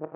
The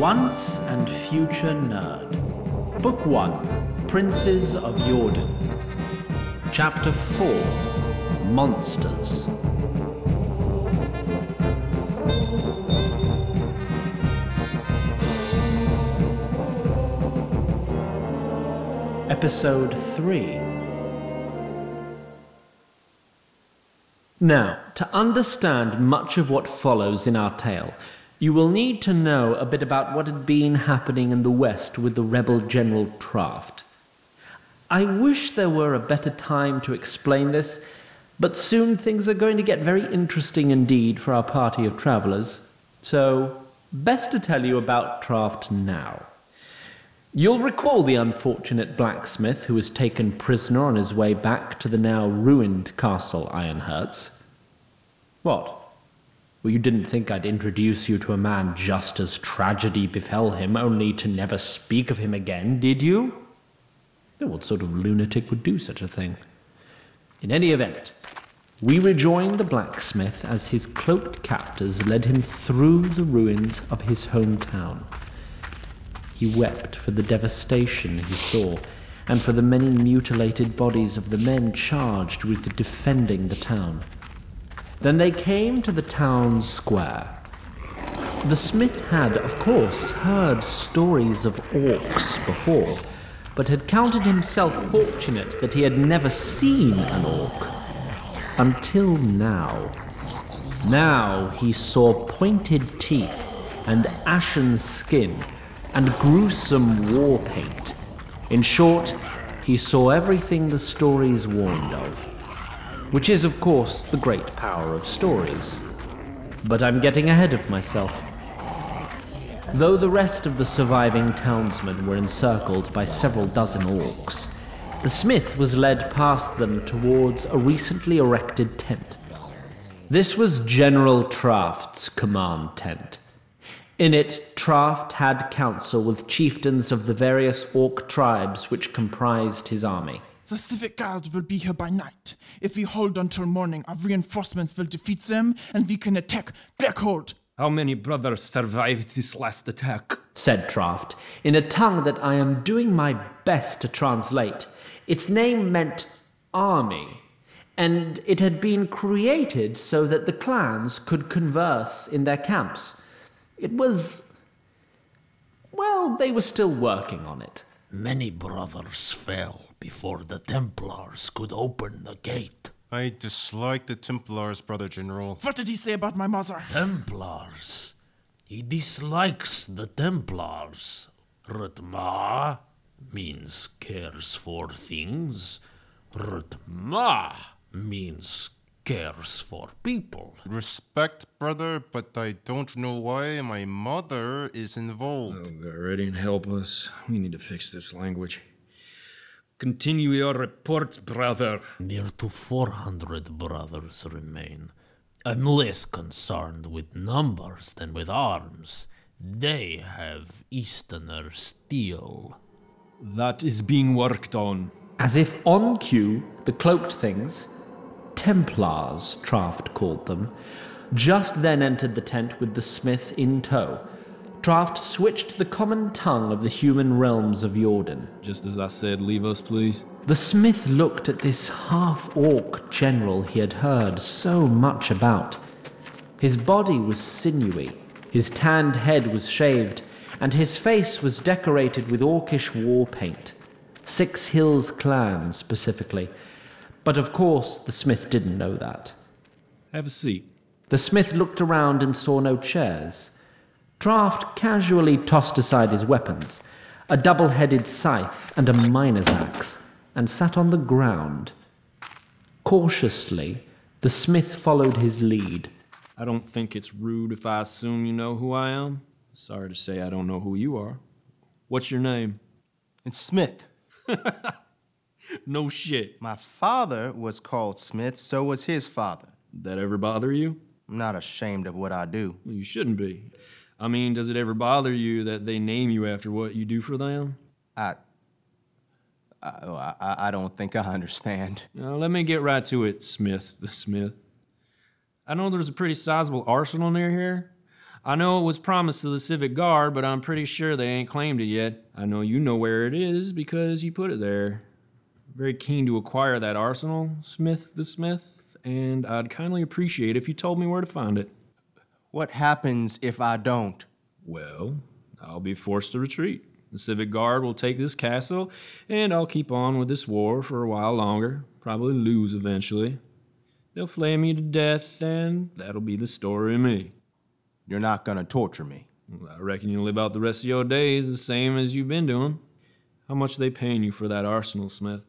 Once and Future Nerd. Book 1 Princes of Jordan. Chapter 4 Monsters. Episode 3 Now, to understand much of what follows in our tale, you will need to know a bit about what had been happening in the West with the rebel General Traft. I wish there were a better time to explain this, but soon things are going to get very interesting indeed for our party of travellers. So, best to tell you about Traft now. You'll recall the unfortunate blacksmith who was taken prisoner on his way back to the now ruined Castle Ironheart. What? Well, you didn't think I'd introduce you to a man just as tragedy befell him, only to never speak of him again, did you? What sort of lunatic would do such a thing? In any event, we rejoined the blacksmith as his cloaked captors led him through the ruins of his hometown. He wept for the devastation he saw, and for the many mutilated bodies of the men charged with defending the town. Then they came to the town square. The smith had, of course, heard stories of orcs before, but had counted himself fortunate that he had never seen an orc. Until now. Now he saw pointed teeth and ashen skin and gruesome war paint. In short, he saw everything the stories warned of. Which is, of course, the great power of stories. But I'm getting ahead of myself. Though the rest of the surviving townsmen were encircled by several dozen orcs, the smith was led past them towards a recently erected tent. This was General Traft's command tent. In it, Traft had counsel with chieftains of the various orc tribes which comprised his army. The Civic Guard will be here by night. If we hold until morning, our reinforcements will defeat them and we can attack Blackhold. How many brothers survived this last attack? said Traft, in a tongue that I am doing my best to translate. Its name meant army, and it had been created so that the clans could converse in their camps. It was. Well, they were still working on it. Many brothers fell before the Templars could open the gate. I dislike the Templars, Brother General. What did he say about my mother? Templars? He dislikes the Templars. Rutma means cares for things. Rutma means cares for people. Respect, brother, but I don't know why my mother is involved. Oh, get ready and help us. We need to fix this language. Continue your report, brother. Near to 400 brothers remain. I'm less concerned with numbers than with arms. They have Easterner steel. That is being worked on. As if on cue, the cloaked things, Templars, Traft called them, just then entered the tent with the smith in tow. Traft switched the common tongue of the human realms of Jordan. Just as I said, leave us, please. The smith looked at this half orc general he had heard so much about. His body was sinewy, his tanned head was shaved, and his face was decorated with orcish war paint. Six Hills clan, specifically. But of course, the smith didn't know that. Have a seat. The smith looked around and saw no chairs. Traft casually tossed aside his weapons, a double headed scythe and a miner's axe, and sat on the ground. Cautiously, the smith followed his lead. I don't think it's rude if I assume you know who I am. Sorry to say I don't know who you are. What's your name? It's Smith. No shit. My father was called Smith, so was his father. That ever bother you? I'm not ashamed of what I do. Well, you shouldn't be. I mean, does it ever bother you that they name you after what you do for them? I I, I, I don't think I understand. Now, let me get right to it, Smith the Smith. I know there's a pretty sizable arsenal near here. I know it was promised to the Civic Guard, but I'm pretty sure they ain't claimed it yet. I know you know where it is because you put it there. Very keen to acquire that arsenal, Smith the Smith, and I'd kindly appreciate if you told me where to find it. What happens if I don't? Well, I'll be forced to retreat. The Civic Guard will take this castle, and I'll keep on with this war for a while longer. Probably lose eventually. They'll flay me to death, and that'll be the story of me. You're not gonna torture me. I reckon you'll live out the rest of your days the same as you've been doing. How much they paying you for that arsenal, Smith?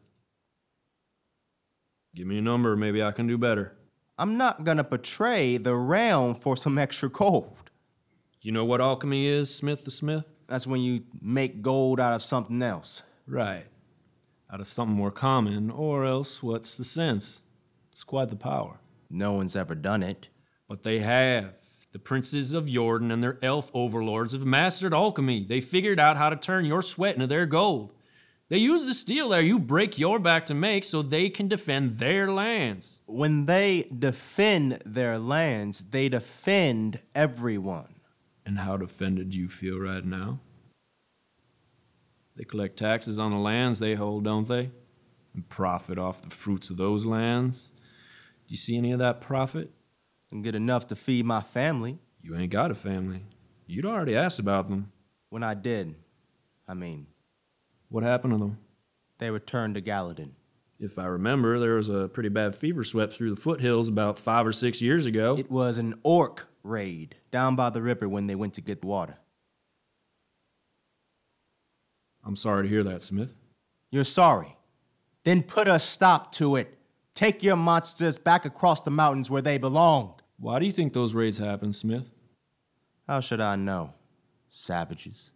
Give me a number, maybe I can do better. I'm not gonna betray the realm for some extra gold. You know what alchemy is, Smith the Smith? That's when you make gold out of something else. Right. Out of something more common, or else what's the sense? It's quite the power. No one's ever done it. But they have. The princes of Jordan and their elf overlords have mastered alchemy. They figured out how to turn your sweat into their gold. They use the steel there you break your back to make so they can defend their lands. When they defend their lands, they defend everyone. And how defended do you feel right now? They collect taxes on the lands they hold, don't they? And profit off the fruits of those lands. Do you see any of that profit? And get enough to feed my family. You ain't got a family. You'd already asked about them. When I did, I mean, What happened to them? they returned to Gallatin. If I remember, there was a pretty bad fever swept through the foothills about five or six years ago. It was an orc raid down by the river when they went to get water. I'm sorry to hear that, Smith. You're sorry. Then put a stop to it. Take your monsters back across the mountains where they belong. Why do you think those raids happened, Smith? How should I know? Savages.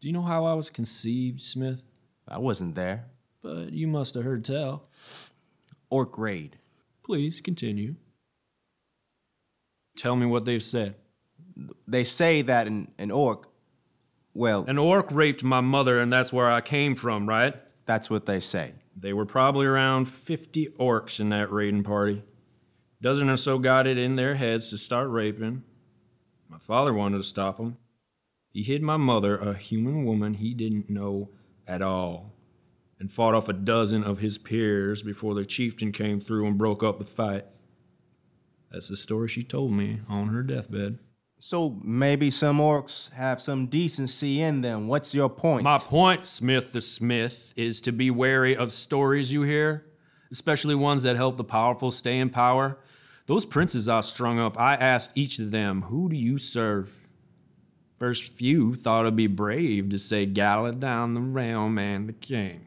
Do you know how I was conceived, Smith? I wasn't there. But you must have heard tell. Orc raid. Please continue. Tell me what they've said. They say that an, an orc, well, An orc raped my mother, and that's where I came from, right? that's what they say. They were probably around 50 orcs in that raiding party. A Dozen or so got it in their heads to start raping. My father wanted to stop them. He hid my mother, a human woman he didn't know at all, and fought off a dozen of his peers before the chieftain came through and broke up the fight. That's the story she told me on her deathbed. So maybe some orcs have some decency in them. What's your point? My point, Smith the Smith, is to be wary of stories you hear, especially ones that help the powerful stay in power. Those princes I strung up, I asked each of them, Who do you serve? First few thought it'd be brave to say, Gallop down the realm and the king.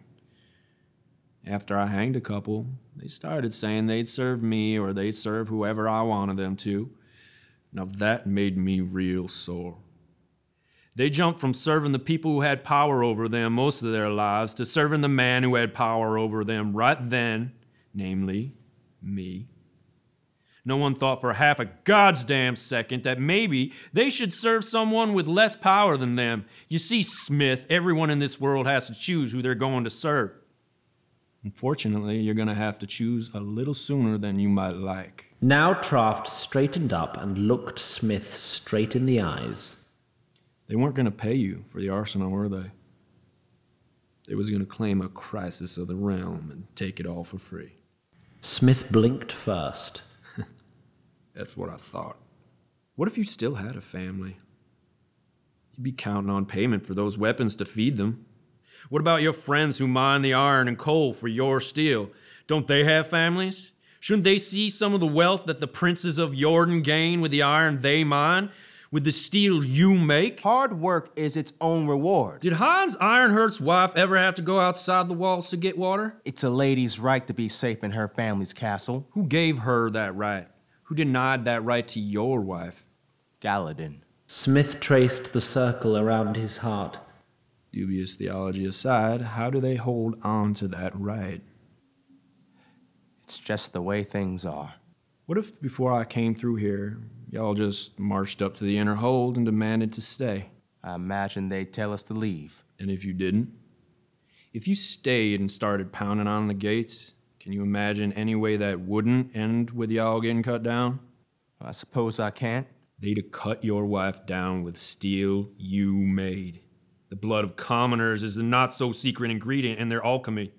After I hanged a couple, they started saying they'd serve me or they'd serve whoever I wanted them to. Now that made me real sore. They jumped from serving the people who had power over them most of their lives to serving the man who had power over them right then, namely me. No one thought for half a God's damn second that maybe they should serve someone with less power than them. You see, Smith, everyone in this world has to choose who they're going to serve. Unfortunately, you're going to have to choose a little sooner than you might like. Now Traft straightened up and looked Smith straight in the eyes. They weren't going to pay you for the arsenal, were they? They was going to claim a crisis of the realm and take it all for free. Smith blinked first. That's what I thought. What if you still had a family? You'd be counting on payment for those weapons to feed them. What about your friends who mine the iron and coal for your steel? Don't they have families? Shouldn't they see some of the wealth that the princes of Jordan gain with the iron they mine, with the steel you make? Hard work is its own reward. Did Hans Ironheart's wife ever have to go outside the walls to get water? It's a lady's right to be safe in her family's castle. Who gave her that right? Who denied that right to your wife? Gallatin. Smith traced the circle around his heart. Dubious theology aside, how do they hold on to that right? It's just the way things are. What if before I came through here, y'all just marched up to the inner hold and demanded to stay? I imagine they'd tell us to leave. And if you didn't? If you stayed and started pounding on the gates, can you imagine any way that wouldn't end with y'all getting cut down? I suppose I can't. They'd have cut your wife down with steel you made. The blood of commoners is the not so secret ingredient in their alchemy.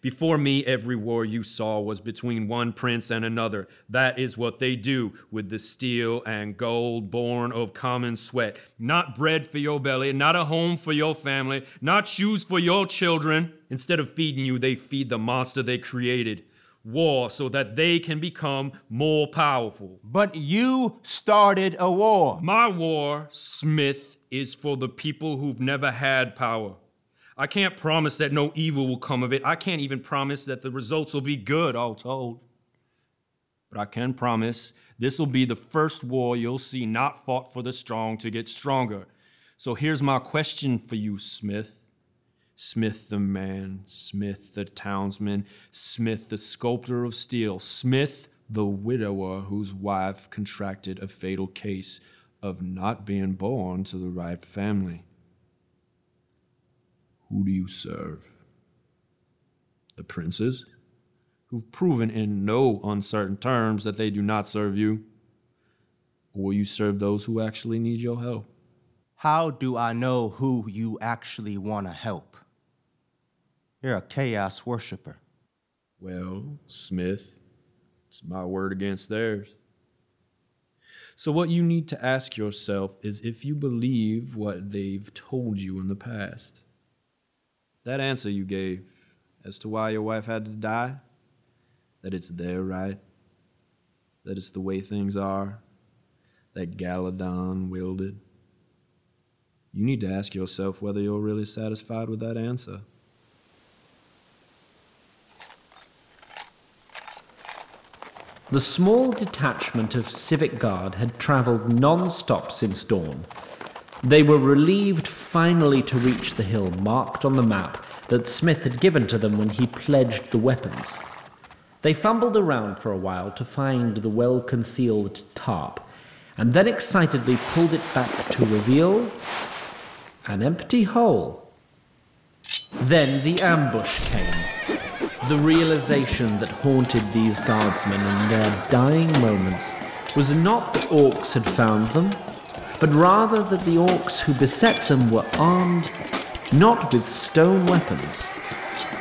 Before me, every war you saw was between one prince and another. That is what they do with the steel and gold born of common sweat. Not bread for your belly, not a home for your family, not shoes for your children. Instead of feeding you, they feed the monster they created. War so that they can become more powerful. But you started a war. My war, Smith, is for the people who've never had power. I can't promise that no evil will come of it. I can't even promise that the results will be good, all told. But I can promise this will be the first war you'll see not fought for the strong to get stronger. So here's my question for you, Smith. Smith the man, Smith the townsman, Smith the sculptor of steel, Smith the widower whose wife contracted a fatal case of not being born to the right family. Who do you serve? The princes, who've proven in no uncertain terms that they do not serve you? Or will you serve those who actually need your help? How do I know who you actually want to help? You're a chaos worshiper. Well, Smith, it's my word against theirs. So, what you need to ask yourself is if you believe what they've told you in the past. That answer you gave as to why your wife had to die, that it's their right, that it's the way things are, that Galadon willed it. You need to ask yourself whether you're really satisfied with that answer. The small detachment of Civic Guard had travelled non stop since dawn. They were relieved finally to reach the hill marked on the map that Smith had given to them when he pledged the weapons. They fumbled around for a while to find the well concealed tarp, and then excitedly pulled it back to reveal an empty hole. Then the ambush came. The realization that haunted these guardsmen in their dying moments was not that orcs had found them, but rather that the orcs who beset them were armed not with stone weapons,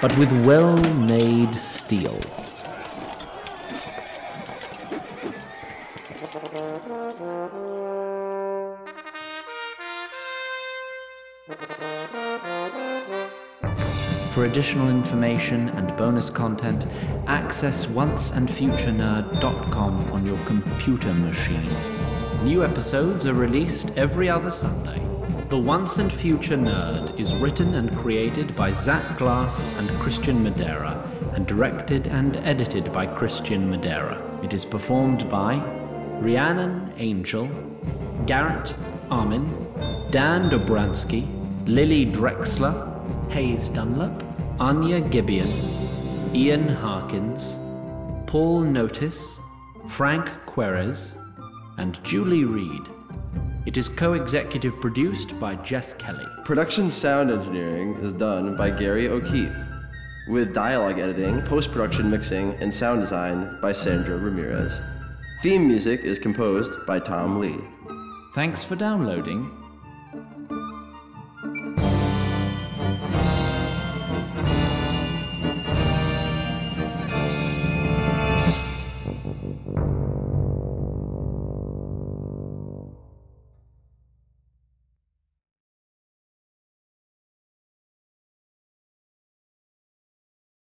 but with well made steel. For additional information and bonus content, access onceandfuturenerd.com on your computer machine. New episodes are released every other Sunday. The Once and Future Nerd is written and created by Zach Glass and Christian Madera, and directed and edited by Christian Madera. It is performed by Rhiannon Angel, Garrett Armin, Dan Dobransky, Lily Drexler, Hayes Dunlop, Anya Gibeon, Ian Harkins, Paul Notice, Frank Querez, and Julie Reed. It is co executive produced by Jess Kelly. Production sound engineering is done by Gary O'Keefe, with dialogue editing, post production mixing, and sound design by Sandra Ramirez. Theme music is composed by Tom Lee. Thanks for downloading